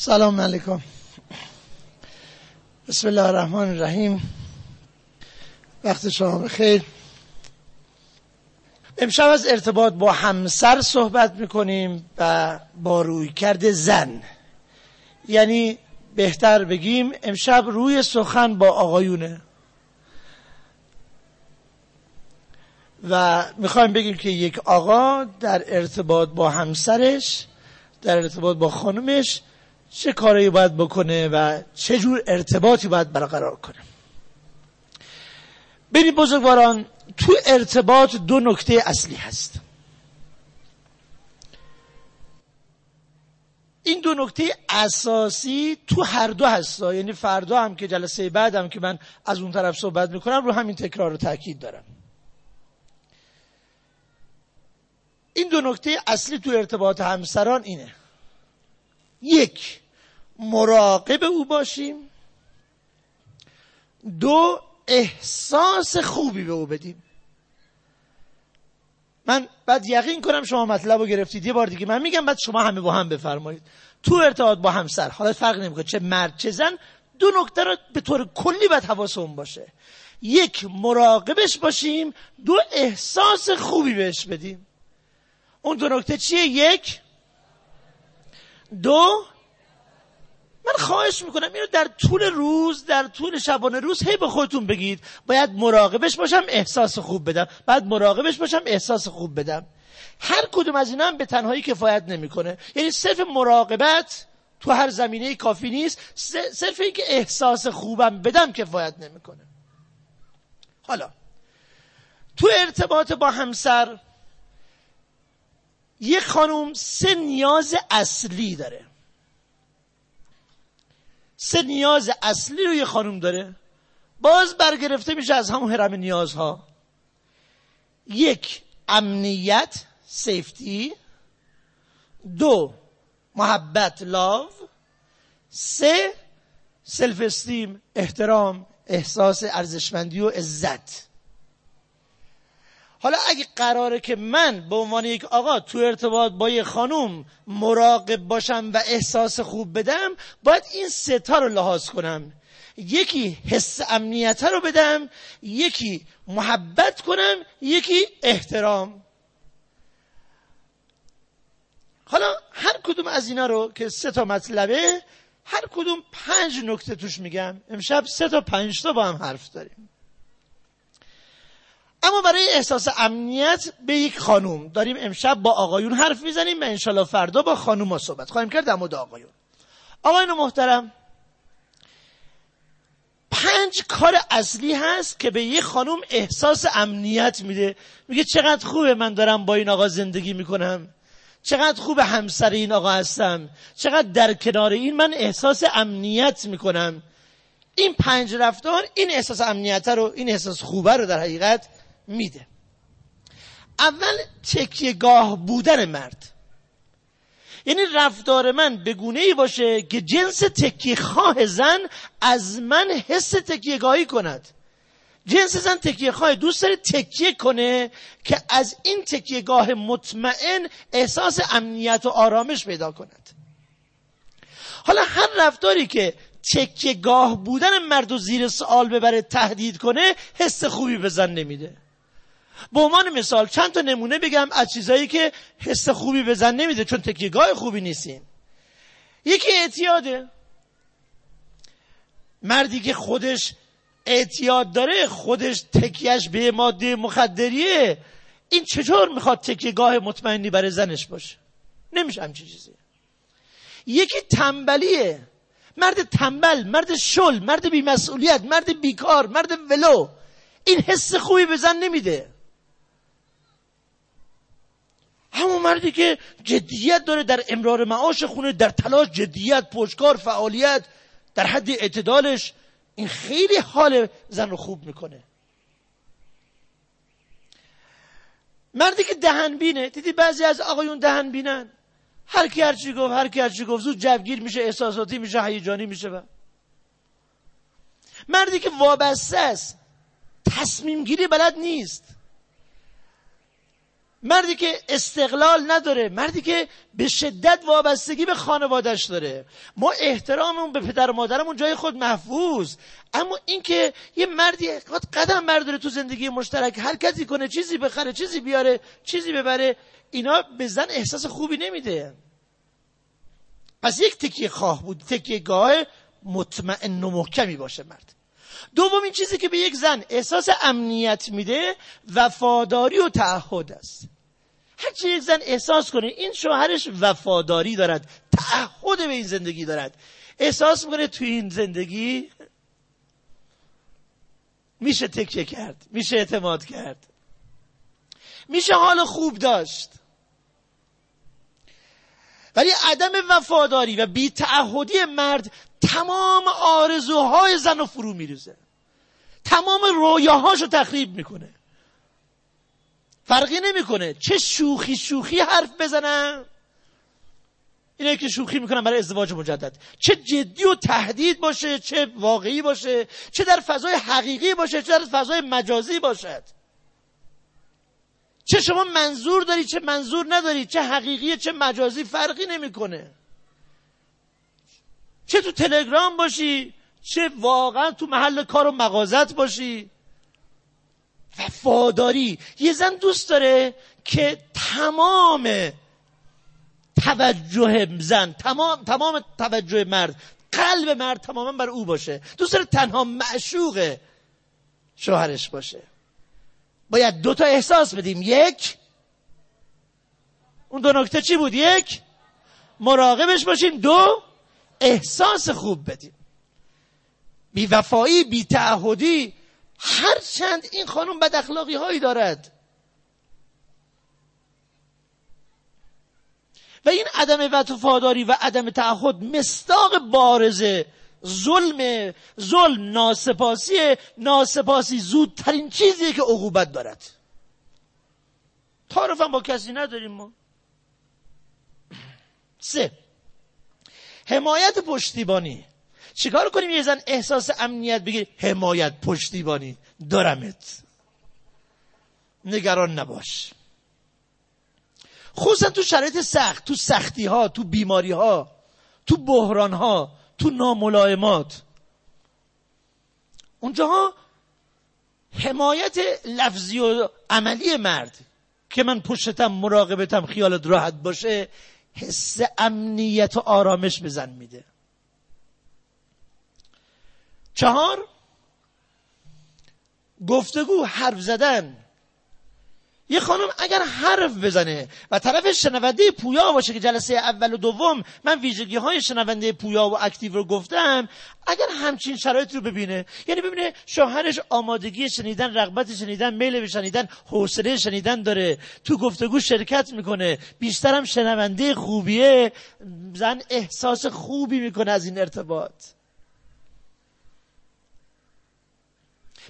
سلام علیکم. بسم الله الرحمن الرحیم. وقت شما بخیر. امشب از ارتباط با همسر صحبت می‌کنیم و با روی کرده زن. یعنی بهتر بگیم امشب روی سخن با آقایونه. و می‌خوایم بگیم که یک آقا در ارتباط با همسرش در ارتباط با خانمش چه کاری باید بکنه و چه جور ارتباطی باید برقرار کنه. ببینید بزرگواران تو ارتباط دو نکته اصلی هست. این دو نکته اساسی تو هر دو هستا یعنی فردا هم که جلسه بعدم که من از اون طرف صحبت می‌کنم رو همین تکرار رو تاکید دارم. این دو نکته اصلی تو ارتباط همسران اینه. یک مراقب او باشیم. دو احساس خوبی به او بدیم. من بعد یقین کنم شما مطلب رو گرفتید. یه بار دیگه من میگم بعد شما همه با هم بفرمایید. تو ارتباط با همسر حالا فرق نمی‌کنه چه مرد چه زن دو نکته رو به طور کلی باید حواسمون باشه. یک مراقبش باشیم. دو احساس خوبی بهش بدیم. اون دو نکته چیه؟ یک. دو من خواهش می‌کنم اینو در طول روز در طول شبانه روز هی به خودتون بگید. باید مراقبش باشم احساس خوب بدم. بعد مراقبش باشم احساس خوب بدم. هر کدوم از اینا هم به تنهایی کفایت نمی‌کنه. یعنی صرف مراقبت تو هر زمینه کافی نیست. صرف اینکه احساس خوبم بدم کفایت نمی‌کنه. حالا تو ارتباط با همسر یه خانوم سه نیاز اصلی داره. سه نیاز اصلی رو یه خانوم داره. باز برگرفته میشه از همون حرم نیازها. یک امنیت سیفتی. دو محبت لاو. سه سلف استیم احترام احساس ارزشمندی و عزت. حالا اگه قراره که من به عنوان یک آقا تو ارتباط با یک خانوم مراقب باشم و احساس خوب بدم باید این ستا رو لحاظ کنم. یکی حس امنیت رو بدم یکی محبت کنم یکی احترام. حالا هر کدوم از اینا رو که سه تا مطلبه هر کدوم پنج نکته توش میگم. امشب سه تا پنج تا با هم حرف داریم. اما برای احساس امنیت به یک خانوم. داریم امشب با آقایون حرف می‌زنیم و انشالله فردا با خانوم صحبت خواهیم کرد در مورد آقایون. آقایون محترم پنج کار اصلی هست که به یک خانوم احساس امنیت میده. میگه چقدر خوبه من دارم با این آقا زندگی می‌کنم. چقدر خوب همسر این آقا هستم. چقدر در کنار این من احساس امنیت می‌کنم. این پنج رفتار این احساس امنیت رو این احساس خوبه رو در حقیقت میده. اول تکیه گاه بودن مرد. یعنی رفتار من به ای باشه که جنس تکیه خواه زن از من حس تکیه گاهی کند. جنس زن تکیه خواه دوست داره تکیه کنه که از این تکیه گاه مطمئن احساس امنیت و آرامش پیدا کند. حالا هر رفتاری که تکیه گاه بودن مرد و زیر سوال ببره تهدید کنه حس خوبی به زن نمیده. به عنوان مثال چند تا نمونه بگم از چیزایی که حس خوبی به زن نمیده چون تکیهگاه خوبی نیستیم. یکی اعتیاده مردی که خودش اعتیاد داره خودش تکیهش به ماده مخدریه این چطور می‌خواد تکیهگاه مطمئنی برای زنش باشه؟ نمیشه همچین چیزی. یکی تنبلیه. مرد تنبل مرد شل مرد بیمسئولیت مرد بیکار مرد ولو. این حس خوبی به زن نمیده. همون مردی که جدیت داره در امرار معاش خونه در تلاش جدیت پشکار فعالیت در حد اعتدالش این خیلی حال زن رو خوب می‌کنه. مردی که دهن بینه دیدی بعضی از آقایون دهن بینن هر کی هر چی گفت هر کی هر چی گفت زود جوگیر میشه احساساتی میشه هیجانی میشه و مردی که وابسته است تصمیم گیری بلد نیست. مردی که استقلال نداره مردی که به شدت وابستگی به خانوادش داره. ما احتراممون به پدر و مادرمون جای خود محفوظ. اما اینکه یه مردی قدم برداره تو زندگی مشترک حرکتی کنه چیزی بخره چیزی بیاره چیزی ببره اینا به زن احساس خوبی نمیده. پس یک تکیه خواه بود تکیه گاه مطمئن و محکمی باشه مرد. دومین چیزی که به یک زن احساس امنیت میده وفاداری و تعهد است. هرچی یک زن احساس کنه این شوهرش وفاداری دارد تعهد به این زندگی دارد. احساس می‌کنه توی این زندگی میشه تکیه کرد میشه اعتماد کرد میشه حال خوب داشت. ولی عدم وفاداری و بیتعهدی مرد تمام آرزوهای زن رو فرو میریزه. تمام رویاهاشو تخریب می‌کنه. فرقی نمی‌کنه. چه شوخی شوخی حرف بزنم. اینه که شوخی می‌کنم برای ازدواج مجدد. چه جدی و تهدید باشه چه واقعی باشه چه در فضای حقیقی باشه چه در فضای مجازی باشد. چه شما منظور داری چه منظور نداری چه حقیقی چه مجازی فرقی نمی‌کنه. چه تو تلگرام باشی؟ چه واقعا تو محل کار و مغازت باشی؟ وفاداری. یه زن دوست داره که تمام توجه زن تمام تمام توجه مرد قلب مرد تماما بر او باشه. دوست داره تنها معشوق شوهرش باشه. باید دو تا احساس بدیم. یک اون دو نکته چی بود؟ یک مراقبش باشیم. دو احساس خوب بدیم. بی وفایی بی تعهدی هرچند این خانم بد اخلاقی هایی دارد. و این عدم وفاداری و عدم تعهد مستاق بارزه ظلم ظلم ناسپاسی ناسپاسی زودترین چیزیه که عقوبت دارد. تعارف با کسی نداریم ما. سه. حمایت پشتیبانی. چیکار کنیم یه زن احساس امنیت بگیر حمایت پشتیبانی. دارمت. نگران نباش. خصوصا تو شرایط سخت تو سختی ها تو بیماری ها تو بحران ها تو ناملائمات اونجاها حمایت لفظی و عملی مرد که من پشتم مراقبتم خیالت راحت باشه حس امنیت و آرامش بزن میده. چهار گفتگو حرف زدن. یه خانم اگر حرف بزنه و طرف شنونده پویا باشه که جلسه اول و دوم من ویژگی های شنونده پویا و اکتیو رو گفتم اگر همچین شرایط رو ببینه یعنی ببینه شوهرش آمادگی شنیدن رغبت شنیدن میل به شنیدن حوصله شنیدن داره. تو گفتگو شرکت می‌کنه. بیشترم شنونده خوبیه. زن احساس خوبی می‌کنه از این ارتباط.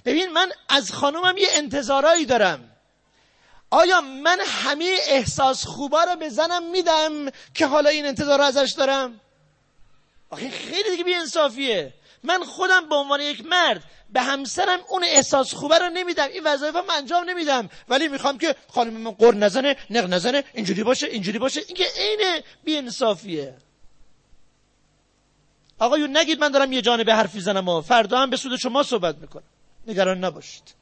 ببین من از خانومم یه انتظارایی دارم. آیا من همه احساس خوبا رو به زنم میدم که حالا این انتظار ازش دارم؟ آخه خیلی دیگه بی انصافیه من خودم به عنوان یک مرد به همسرم اون احساس خوبه رو نمیدم این وظایف من انجام نمیدم. ولی می‌خوام که خانم من قر نزنه نق نزنه اینجوری باشه اینجوری باشه. این که عین بی انصافیه آقایون نگید من دارم یه جانبه حرفی زنم و فردا هم به سود شما صحبت می‌کنم. نگران نباشید.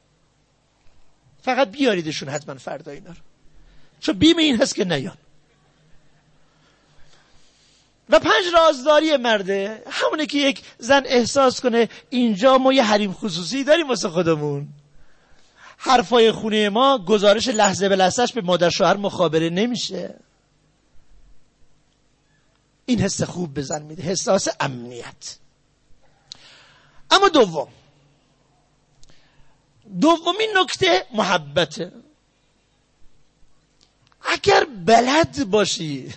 فقط بیاریدشون حتما فردا اینا رو. چون بیم این هست که نیان. و پنج رازداری مرده. همونه که یک زن احساس کنه اینجا ما یه حریم خصوصی داریم واسه خودمون. حرفای خونه ما گزارش لحظه به لحظهش به مادر شوهر مخابره نمیشه. این حس خوب بزن میده. حساس امنیت. اما دوم. دومین نکته محبته. اگر بلد باشی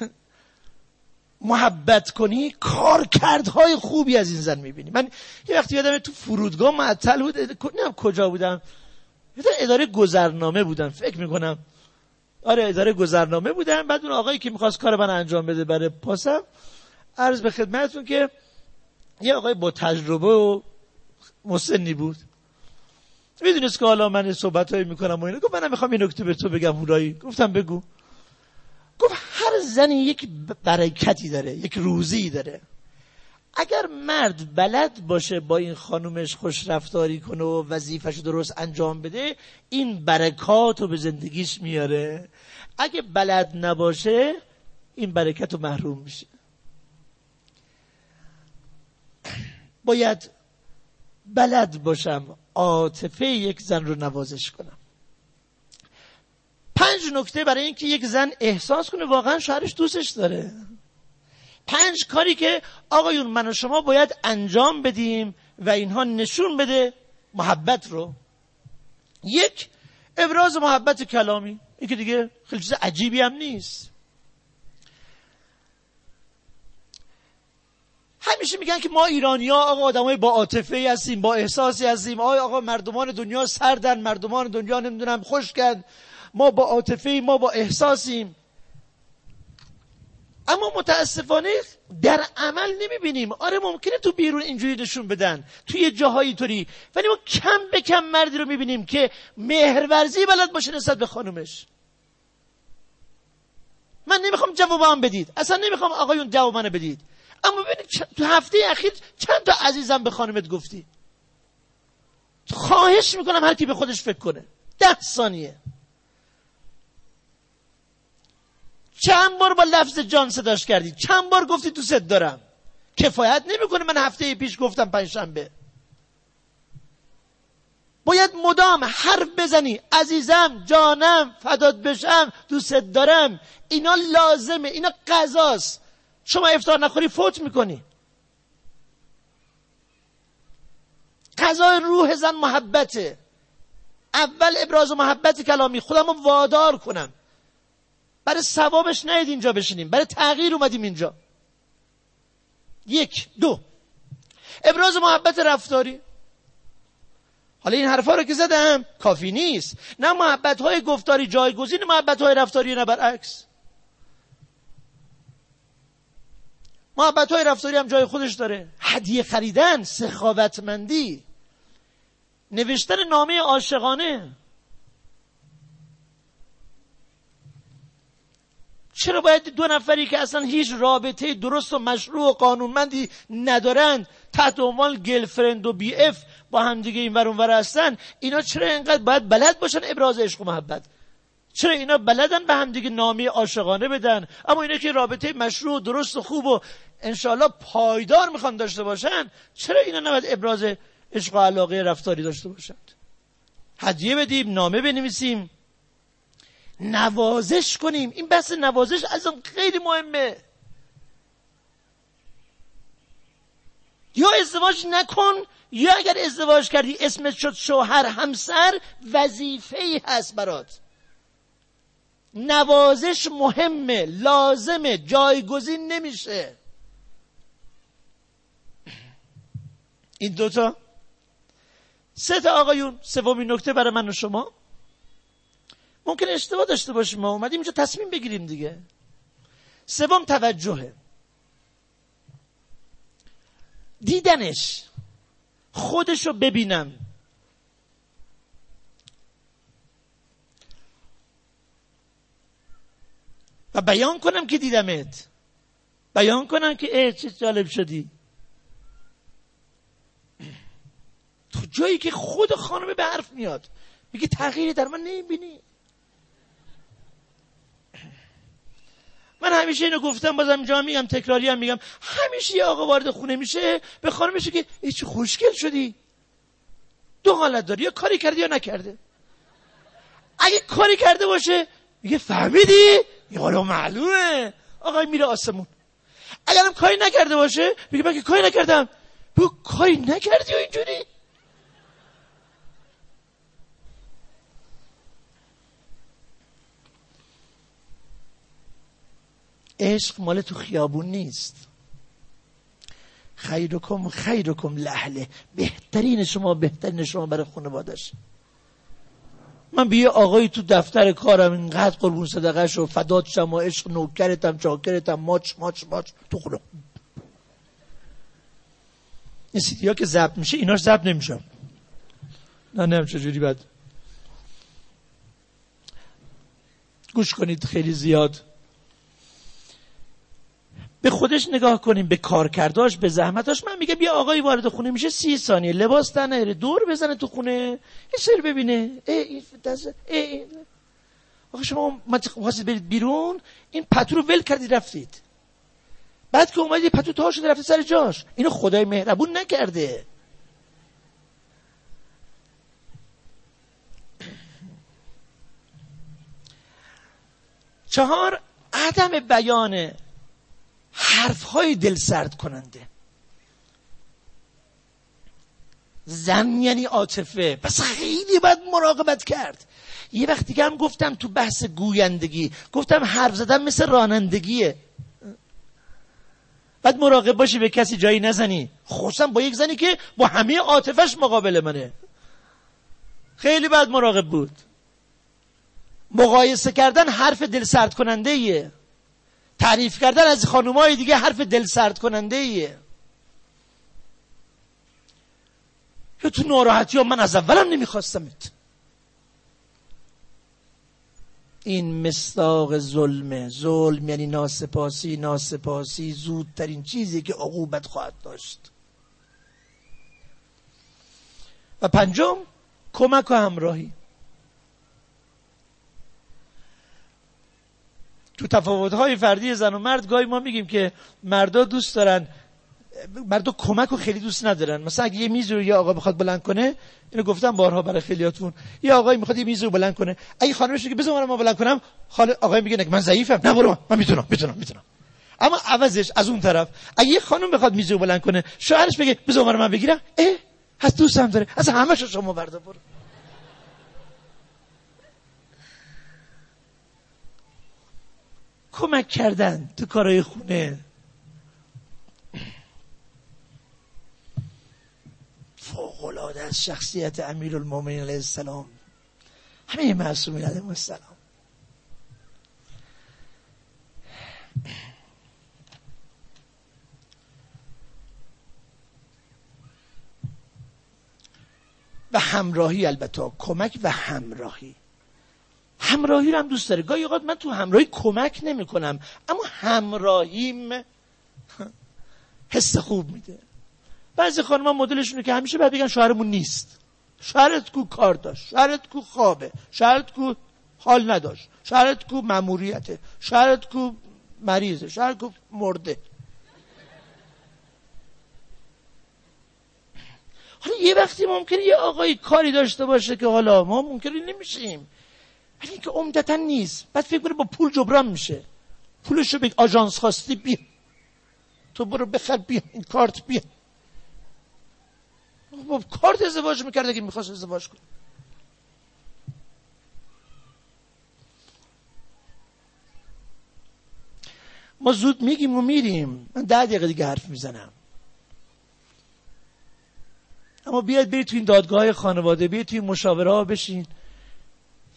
محبت کنی کارکردهای خوبی از این زن می‌بینی. من یه وقتی یادم تو فرودگاه معطل بود نمی‌دونم کجا بودم. اداره گذرنامه بودم فکر می‌کنم. آره اداره گذرنامه بودم. بعد اون آقایی که می‌خواست کار من انجام بده برای پاسم عرض به خدمتتون که یه آقای با تجربه و مسنی بود. می‌دونست که حالا من صحبت هایی می‌کنم و اینه گفت منم می‌خوام این نکته به تو بگم هورایی. گفتم بگو. گفت هر زنی یک برکتی داره یک روزی داره. اگر مرد بلد باشه با این خانومش خوش رفتاری کنه و وظیفش درست انجام بده این برکات رو به زندگیش میاره. اگه بلد نباشه این برکت رو محروم میشه. باید بلد باشم عاطفه یک زن رو نوازش کنم. پنج نکته برای اینکه یک زن احساس کنه واقعا شوهرش دوستش داره. پنج کاری که آقایون من و شما باید انجام بدیم و اینها نشون بده محبت رو. یک ابراز محبت کلامی. این که دیگه خیلی چیز عجیبی هم نیست. همیشه میگن که ما ایرانی ها آقا آدمای با عاطفه هستیم با احساسی هستیم. آقا آقا مردمان دنیا سردن مردمان دنیا نمی‌دونم خوشکن ما با عاطفه ما با احساسیم. اما متاسفانه در عمل نمی‌بینیم. آره ممکنه تو بیرون اینجوری نشون بدن. توی جاهایی طوری. ولی ما کم به کم مردی رو می‌بینیم که مهرورزی بلد باشه نسبت به خانومش. من نمی‌خوام جوابم بدید. اصلا نمی‌خوام آقایون جواب منو بدید. اما ببینید تو هفته اخیر چند تا عزیزم به خانمت گفتی؟ خواهش می‌کنم هر کی به خودش فکر کنه. ده ثانیه. چند بار با لفظ جان صداش کردی؟ چند بار گفتی دوست دارم؟ کفایت نمی‌کنه من هفته پیش گفتم پنجشنبه. باید مدام حرف بزنی. عزیزم جانم فداد بشم دوست دارم. اینا لازمه اینا قضاست. شما افتار نخوری فوت می‌کنی. قضای روح زن محبته. اول ابراز محبت کلامی. خودم رو وادار کنم. برای ثوابش نهید اینجا بشینیم. برای تغییر اومدیم اینجا. یک دو. ابراز محبت رفتاری. حالا این حرفا رو که زدم کافی نیست. نه محبت های گفتاری جایگزین محبت های رفتاری نه برعکس محبت های رفتاری هم جای خودش داره. هدیه خریدن سخاوتمندی. نوشتن نامه عاشقانه. چرا باید دو نفری که اصلا هیچ رابطه درست و مشروع و قانونمندی ندارند تحت عنوان گلفرند و بی اف با همدیگه این ورون هستن اینا چرا اینقدر باید بلد باشن ابراز عشق و محبت؟ چرا اینا بلدن به همدیگه نامی عاشقانه بدن؟ اما اینا که رابطه مشروع درست و خوب و انشالله پایدار می‌خوان داشته باشن چرا اینا نباید ابراز عشق و علاقه رفتاری داشته باشند؟ هدیه بدیم نامه بنویسیم. نوازش کنیم. این بحث نوازش از اون خیلی مهمه. یا ازدواج نکن یا اگر ازدواج کردی اسمت شد شوهر همسر وظیفه ای هست برات. نوازش مهمه لازمه جایگزین نمیشه. این دوتا. سه تا آقایون سومین نکته برای من و شما. ممکن اشتباه داشته باشیم ما اومدیم اینجا تصمیم بگیریم دیگه. سوم توجهه. دیدنش. خودش رو ببینم. و بیان کنم که دیدمت. بیان کنم که ای چه جالب شدی. تو جایی که خود خانم به حرف میاد میگه تغییری در من نمی‌بینی. من همیشه اینو گفتم بازم جا میگم تکراری هم میگم. همیشه یه آقا وارد خونه میشه به خانم میشه که ای چه خوشگل شدی. دو حالت داری یا کاری کرده یا نکرده. اگه کاری کرده باشه میگه فهمیدی؟ یا حالا معلومه. آقای میره آسمون. اگرم کاری نکرده باشه میگه من که کاری نکردم؟ بگو کاری نکردی و اینجوری؟ عشق مال تو خیابون نیست. خیرکم خیرکم لحله. بهترین شما بهترین شما برای خانوادش من به یه آقایی تو دفتر کارم اینقدر قربون صدقه شو فدات شما عشق نوکرتم چاکرتم ماچ ماچ ماچ تو خونه. این سیدی ها که ضبط میشه ایناش ضبط نمیشه نه نمیم چجوری بد گوش کنید خیلی زیاد. به خودش نگاه کنیم به کارکرداش به زحمتاش. من میگم یه آقایی وارد خونه میشه سی ثانیه. لباس تنه دور بزنه تو خونه. یه سر ببینه. ای ای آقا شما خواستید برید بیرون این پتو رو ول کردید رفتید. بعد که اومدید پتو تا شده رفته سر جاش. اینو خدای مهربون نکرده. چهار عدم بیان حرف های دل سرد کننده. زن یعنی عاطفه. پس خیلی باید مراقبت کرد. یه وقت دیگه هم گفتم تو بحث گویندگی گفتم حرف زدن مثل رانندگیه. بعد مراقب باشی به کسی جایی نزنی. خصوصا با یک زنی که با همه عاطفش مقابل منه. خیلی بعد مراقب بود. مقایسه کردن حرف دل سرد کننده ایه تعریف کردن از خانومای دیگه حرف دل سرد کننده ایه یا تو ناراحتی من از اولم نمیخواستمت این مستاق ظلمه. ظلم یعنی ناسپاسی ناسپاسی زودترین چیزی که عقوبت خواهد داشت. و پنجم کمک و همراهی. تو تفاوت‌های فردی زن و مرد گاهی ما میگیم که مردا دوست دارن مردا کمک رو خیلی دوست ندارن. مثلا اگه یه میز رو یه آقا بخواد بلند کنه اینو گفتم بارها برای خیلیاتون. یه آقایی می‌خواد یه میز رو بلند کنه. اگه خانمش که بذار من بلند کنم خاله آقای میگه من ضعیفم. نه برو من می‌تونم می‌تونم می‌تونم. اما عوضش از اون طرف. اگه یه خانم بخواد میز رو بلند کنه شوهرش بگه بذار من بگیرم. اه هست دوستم داره. از همه شما بردا برو. کمک کردن تو کارهای خونه. فوقلاده از شخصیت امیر المومنین علیه السلام. همه معصومین علیه السلام. و همراهی البته کمک و همراهی. همراهی رو هم دوست داره. گاهی اوقات من تو همراهی کمک نمی کنم اما همراهیم حس خوب میده. بعضی خانم مدلشونه که همیشه باید بگن شوهرمون نیست. شوهرت کو کار داشت شوهرت کو خوابه شوهرت کو حال نداشت شوهرت کو مموریته شوهرت کو مریضه شوهرت کو مرده. حالا یه وقتی ممکنه یه آقای کاری داشته باشه که حالا ما ممکنه نمیشیم. ولی اینکه عمدتا نیست. بعد فکر کنه با پول جبران میشه. پولشو به آژانس خواستی بیا. تو برو بخر بیا. این کارت بیا. با کارت ازدواج می‌کرد که می‌خواست ازدواج کنه. ما زود میگیم و میریم. من ده دقیقه دیگه حرف می‌زنم. اما بیاید برید تو این دادگاه خانواده بیاید تو این مشاوره ها بشین.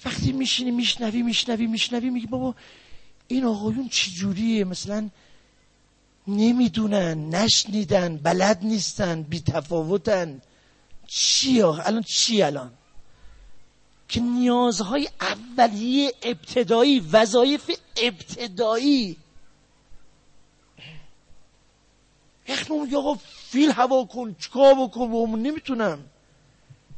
وقتی میشینی میشنوی میشنوی میشنوی میگی بابا این آقایون چجوریه؟ مثلا نمی‌دونن نشنیدن بلد نیستن بی تفاوتن چی الان چی الان؟ که نیازهای اولیه ابتدایی وظایف ابتدایی. میگه آقا فیل هوا کن چکا بکن؟ و نمی‌تونم.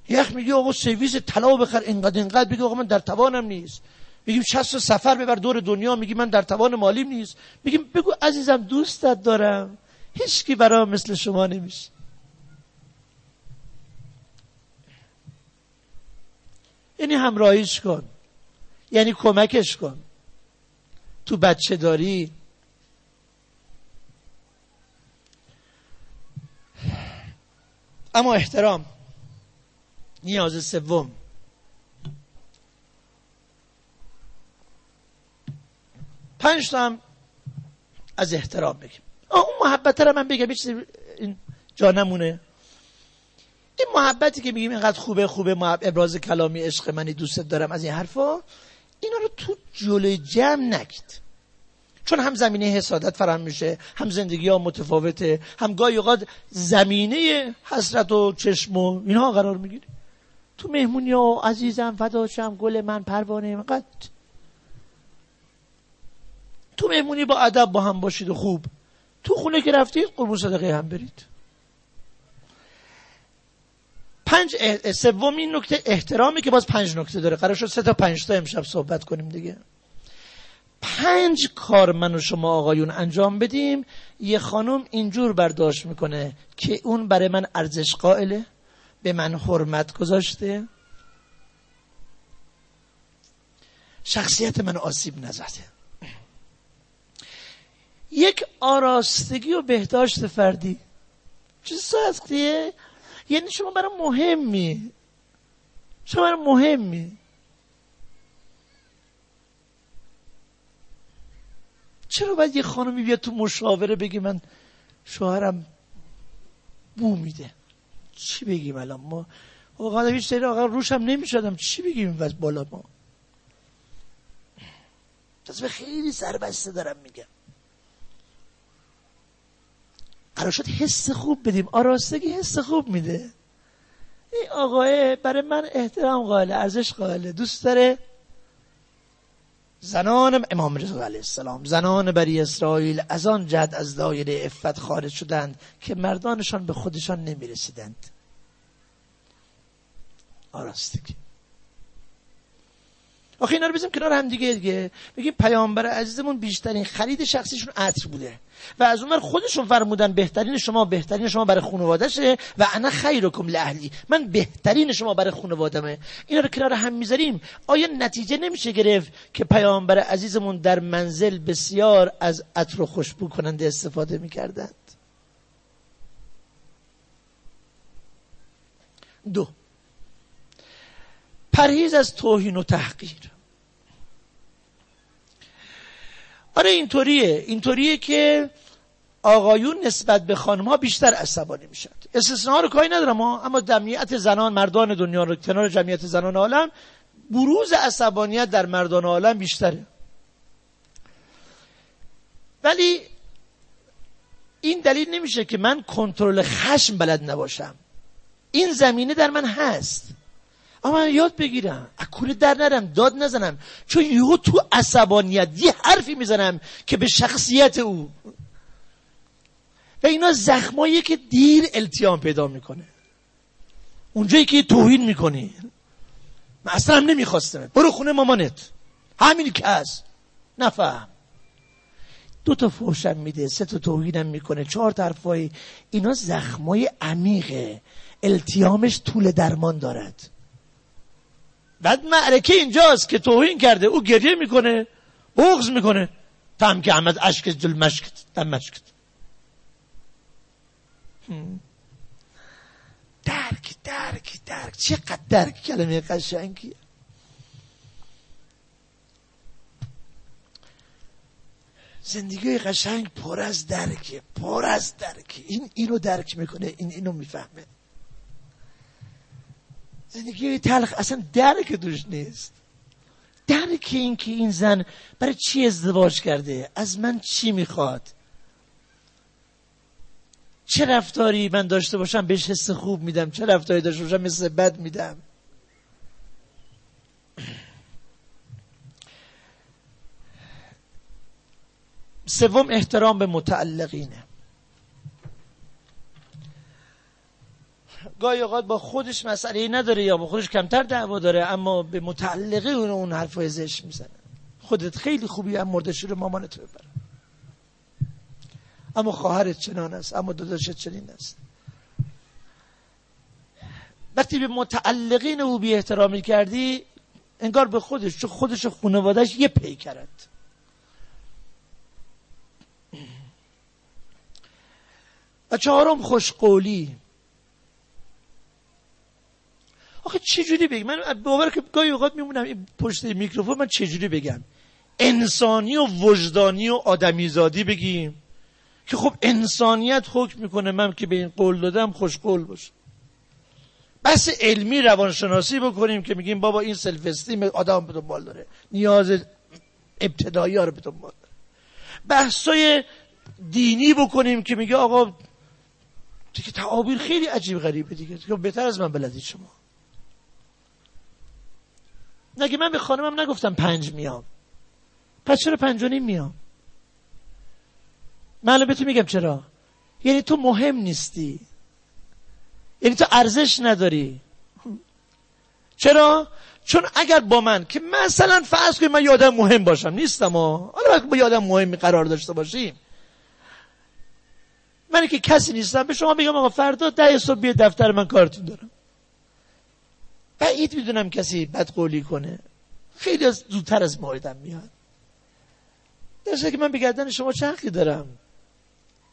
یخ میگه آقا سرویس طلا بخر اینقدر اینقدر. بگه آقا من در توانم نیست. میگیم 60 سفر ببر دور دنیا. میگی من در توان مالیم نیست. میگیم بگو عزیزم دوستت دارم. هیچکی برای مثل شما نمیشه. یعنی همراهیش کن. یعنی کمکش کن. تو بچه داری. اما احترام. نیاز سوم. پنج تا هم از احترام بگیم. اون محبت رو من بگم این جا نمونه. این محبتی که میگیم اینقدر خوبه خوبه ابراز کلامی عشق منی دوستت دارم از این حرفا اینا رو تو جلوی جمع نکید چون هم زمینه حسادت فراهم میشه هم زندگی ها متفاوته هم گاهی اوقات زمینه حسرت و چشم و اینها قرار می‌گیره. تو مهمونی ها عزیزم فداشم گل من پروانه من تو مهمونی با ادب با هم باشید و خوب. تو خونه که رفتید قربون صدقه هم برید. پنج سومین نکته احترامی که باز پنج نکته داره. قرار شد سه تا پنج تا امشب صحبت کنیم دیگه. پنج کار من و شما آقایون انجام بدیم. یه خانم اینجور برداشت می‌کنه که اون برای من ارزش قائله. به من حرمت گذاشته. شخصیت من آسیب نزده. یک آراستگی و بهداشت فردی. چه سختیه یعنی شما برای مهمی. شما برای مهمی. چرا باید یه خانمی بیاد تو مشاوره بگی من شوهرم بو میده؟ چی بگیم الان؟ ما آقا هیچ سری آقا روشم نمی‌شدم. چی بگیم وز بالا ما؟ به خیلی سربسته دارم میگم. قرار شد حس خوب بدیم. آراستگی حس خوب میده. این آقای برای من احترام قائله ارزش قائله دوست داره. زنان امام رضا علیه السلام زنان بری اسرائیل از آن جد از دایره افت خارج شدند که مردانشان به خودشان نمی‌رسیدند. آراستگی. آخه اینا رو بزنیم کنار هم دیگه دیگه. بگیم پیامبر عزیزمون بیشترین خرید شخصیشون عطر بوده. و از اونور خودشون فرمودن بهترین شما بهترین شما برای خانوادهشه و انا خیرکم لاهلی من بهترین شما برای خانوادمه. اینا رو کنار هم می‌ذاریم. آیا نتیجه نمیشه گرفت که پیامبر عزیزمون در منزل بسیار از عطر و خوشبو کننده استفاده می‌کردند؟ دو. پرهیز از توهین و تحقیر. آره اینطوریه. اینطوریه که آقایون نسبت به خانم ها بیشتر عصبانی می‌شد استثناء رو کاری ندارم اما جمعیت زنان مردان دنیا رو کنار جمعیت زنان عالم بروز عصبانیت در مردان عالم بیشتره. ولی این دلیل نمیشه که من کنترل خشم بلد نباشم. این زمینه در من هست. من یاد بگیرم. اکول در نرم داد نزنم. چون یهو تو عصبانیت یه حرفی می‌زنم که به شخصیت او. و اینا زخمایی که دیر التیام پیدا می‌کنه. اونجایی که توهین می‌کنی. من اصلا هم نمی‌خواستم. برو خونه مامانت. همین هست. نفهم. دو تا فوشم میده سه تا توهینم می‌کنه چهار طرفای اینا زخمای عمیقه. التیامش طول درمان دارد. بعد معرکه اینجاست که توهین کرده. او گریه می‌کنه بغض می‌کنه. تم که احمد اشک جل مشکت دم مشکت درک درک درک. چقدر درک کلمه قشنگیه. زندگی قشنگ پر از درکه پر از درکه. این اینو درک می‌کنه این اینو می‌فهمه. زندگی تلخ اصلا درک دوش نیست. درک این که این زن برای چی ازدواج کرده؟ از من چی می‌خواد؟ چه رفتاری من داشته باشم بهش حس خوب میدم چه رفتاری داشته باشم مثل بد میدم؟ سوم احترام به متعلقینه. گاهی اوقات با خودش مسئله نداره یا با خودش کمتر دعوا داره اما به متعلقه اون اون حرفای زشت می‌زنه. خودت خیلی خوبی هم مرد شور مامانت ببر. اما خواهرت چنان است اما داداشت چنین است. وقتی به متعلقین او بی احترامی کردی انگار به خودش چون خودش و خانوادش یه پی کرد و چهارم خوش‌قولی. آخه چجوری بگم من باور که گاهی اوقات میمونم پشت میکروفون من چجوری بگم؟ انسانی و وجدانی و آدمیزادی بگیم که خب انسانیت حکم می‌کنه من که به این قول دادم خوش قول باشه. بحث علمی روانشناسی بکنیم که میگیم بابا این self-esteem آدم به دنبال داره نیاز ابتدایی ها رو به دنبال داره. بحثای دینی بکنیم که میگه آقا دیگه تعابیر خیلی عجیب غریبه دیگه بهتر از من بلدید شما. نگه من به خانمم نگفتم پنج میام؟ پس چرا پنج و نیم میام؟ من به تو میگم چرا؟ یعنی تو مهم نیستی. یعنی تو ارزش نداری. چرا؟ چون اگر با من که مثلا فرض کنیم من یادم مهم باشم نیستم ها. حالا با یادم مهمی قرار داشته باشیم. من که کسی نیستم به شما میگم آقا فردا ده صبح بیا دفتر من کارتون دارم. بعید می‌دونم کسی بدقولی کنه. خیلی از زودتر از موعدم میاد. درسته که من بگردن شما چه حقی دارم؟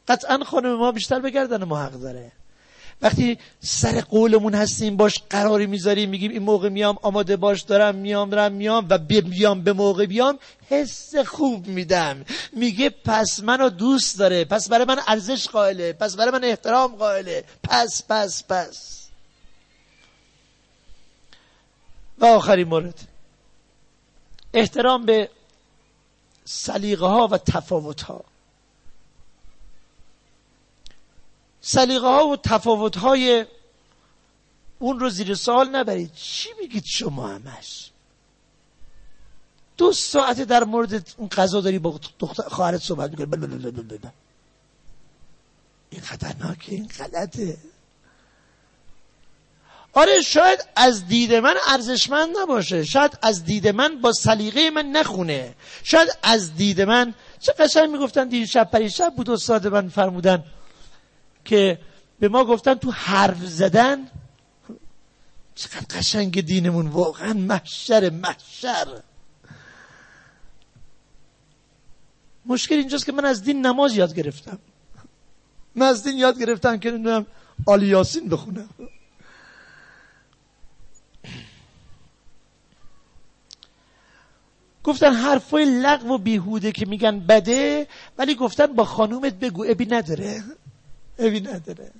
قطعا خانم ما بیشتر بگردن ما حق داره. وقتی سر قولمون هستیم باش قراری می‌ذاریم میگیم این موقع میام آماده باش دارم میام دارم میام و بیام به موقع بیام حس خوب میدم. میگه پس منو دوست داره. پس برای من ارزش قائله. پس برای من احترام قائله. پس پس پس. و آخرین مورد. احترام به سلیقه ها و تفاوت ها سلیقه ها و تفاوت های اون رو زیر سوال نبرید. چی میگید شما همش؟ دو ساعت در مورد اون قضا داری با دختر خواهرت صحبت می‌کنی. این خطرناکه این غلطه. آره شاید از دید من ارزشمند نباشه. شاید از دید من با سلیقه من نخونه. شاید از دید من چه قشنگ می‌گفتن دیر شب پریشب بود استاد من فرمودن که به ما گفتن تو حرف زدن چقدر قشنگ دینمون واقعا محشر محشر. مشکل اینجاست که من از دین نماز یاد گرفتم. من از دین یاد گرفتم که نمی‌دونم آلی یاسین بخونم. گفتن حرفای لغو و بیهوده که میگن بده ولی گفتن با خانومت بگو ابی نداره. ابی نداره.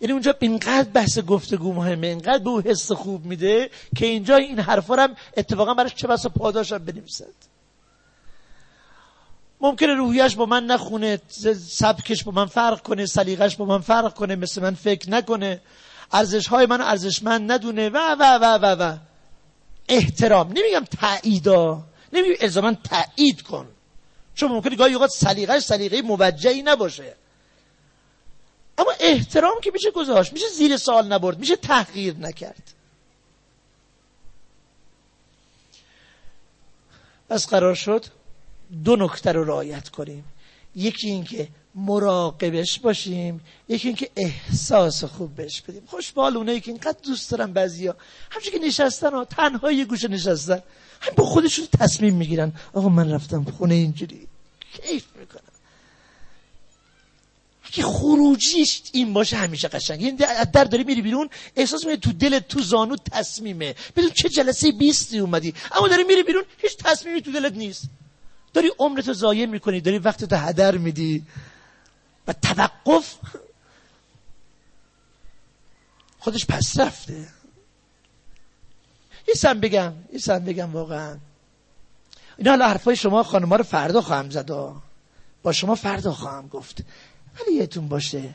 یعنی اونجا اینقدر بحث گفتگو مهمه اینقدر به او حس خوب میده که اینجا این حرفا هم اتفاقا براش چه بسا هم بنویسد. ممکنه روحیش با من نخونه سبکش با من فرق کنه سلیقش با من فرق کنه مثل من فکر نکنه. ارزش های من ارزشمند ندونه. و و و و و. احترام. نمیگم تعییدا نمیگم الزاما تایید کن. چون ممکنه گاهی اوقات سلیقش سلیقه موجهی نباشه. اما احترام که میشه گذاشت میشه زیر سال نبرد میشه تحقیر نکرد. پس قرار شد دو نکته رو رعایت کنیم. یکی اینکه مراقبش باشیم. یکی اینکه احساس خوب بهش بدیم. خوش اونایی که اینقدر دوست دارن بعضیا همچون که نشستن و تنها یه گوشه نشستن. هم با خودشون تصمیم می‌گیرن. آقا من رفتم خونه اینجوری. کیف می‌کنم. که خروجیش این باشه همیشه قشنگ. این در داری میری بیرون احساس می‌کنی تو دلت تو زانو تصمیمه. بدون چه جلسه بیستی اومدی. اما داری میری بیرون هیچ تصمیمی تو دلت نیست. داری عمرتو ضایع می‌کنی داری وقتتو هدر میدی. و توقف. خودش پس رفته. یه سم بگم یه سم بگم واقعا. اینا حالا حرفای شما خانمها رو فردا خواهم زد با شما فردا خواهم گفت. ولی یهتون باشه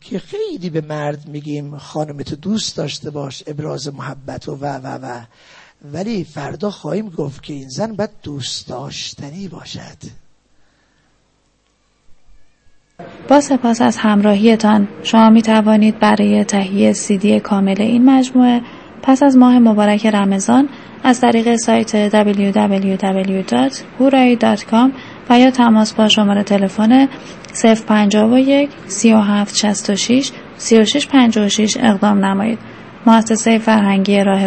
که خیلی به مرد میگیم خانمتو دوست داشته باش ابراز محبت و و و و. ولی فردا خواهیم گفت که این زن باید دوست داشتنی باشد. با سپاس از همراهیتان شما می توانید برای تهیه سیدی کامل این مجموعه پس از ماه مبارک رمضان از طریق سایت www.hurai.com و یا تماس با شماره تلفن 051 3766 3656 اقدام نمایید. مؤسسه فرهنگی راه